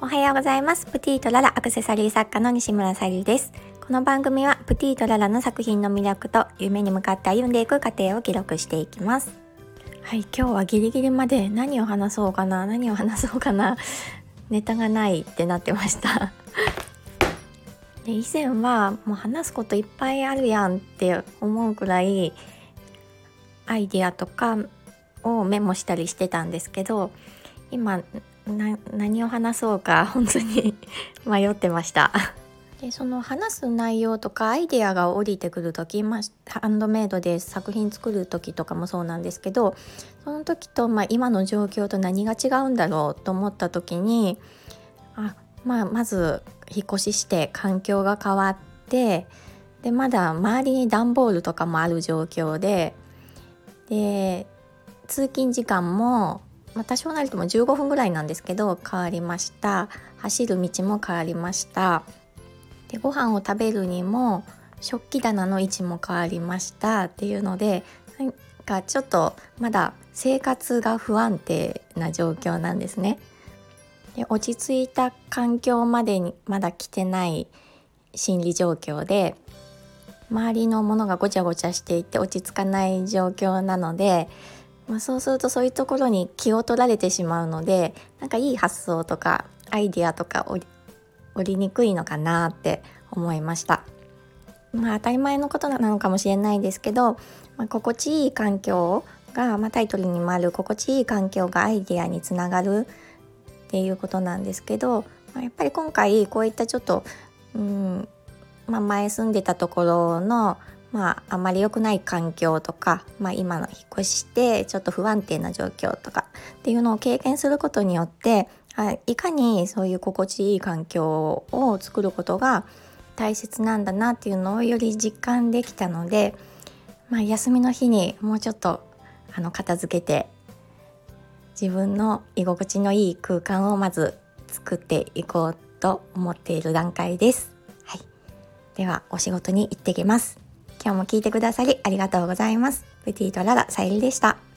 おはようございます。プティとララアクセサリー作家の西村さゆりです。この番組はプティとララの作品の魅力と夢に向かって歩んでいく過程を記録していきます。はい今日はギリギリまで何を話そうかな何を話そうかなネタがないってなってました。で以前はもう話すこといっぱいあるやんって思うくらいアイディアとかをメモしたりしてたんですけど今何を話そうか 本当に 迷ってました。でその話す内容とかアイデアが降りてくる時、まあ、ハンドメイドで作品作る時とかもそうなんですけどその時と、まあ、今の状況と何が違うんだろうと思った時にあ、まあ、まず引っ越しして環境が変わってでまだ周りに段ボールとかもある状況でで通勤時間も、まあ、多少なりとも15分ぐらいなんですけど変わりました。走る道も変わりました。でご飯を食べるにも食器棚の位置も変わりました。っていうのでなんかちょっとまだ生活が不安定な状況なんですね。で落ち着いた環境までにまだ来てない心理状況で周りのものがごちゃごちゃしていて落ち着かない状況なので、まあ、そうするとそういうところに気を取られてしまうのでなんかいい発想とかアイデアとか折りにくいのかなって思いました。まあ当たり前のことなのかもしれないですけど、まあ、心地いい環境が、まあ、タイトルにもある心地いい環境がアイデアにつながるっていうことなんですけど、まあ、やっぱり今回こういったちょっと、うんまあ、前住んでたところの、まあ、あまり良くない環境とか、まあ、今の引っ越ししてちょっと不安定な状況とかっていうのを経験することによっていかにそういう心地いい環境を作ることが大切なんだなっていうのをより実感できたので、まあ、休みの日にもうちょっとあの片付けて自分の居心地のいい空間をまず作っていこうと思っている段階です。はい、ではお仕事に行ってきます。今日も聞いてくださりありがとうございます。プティとララさゆりでした。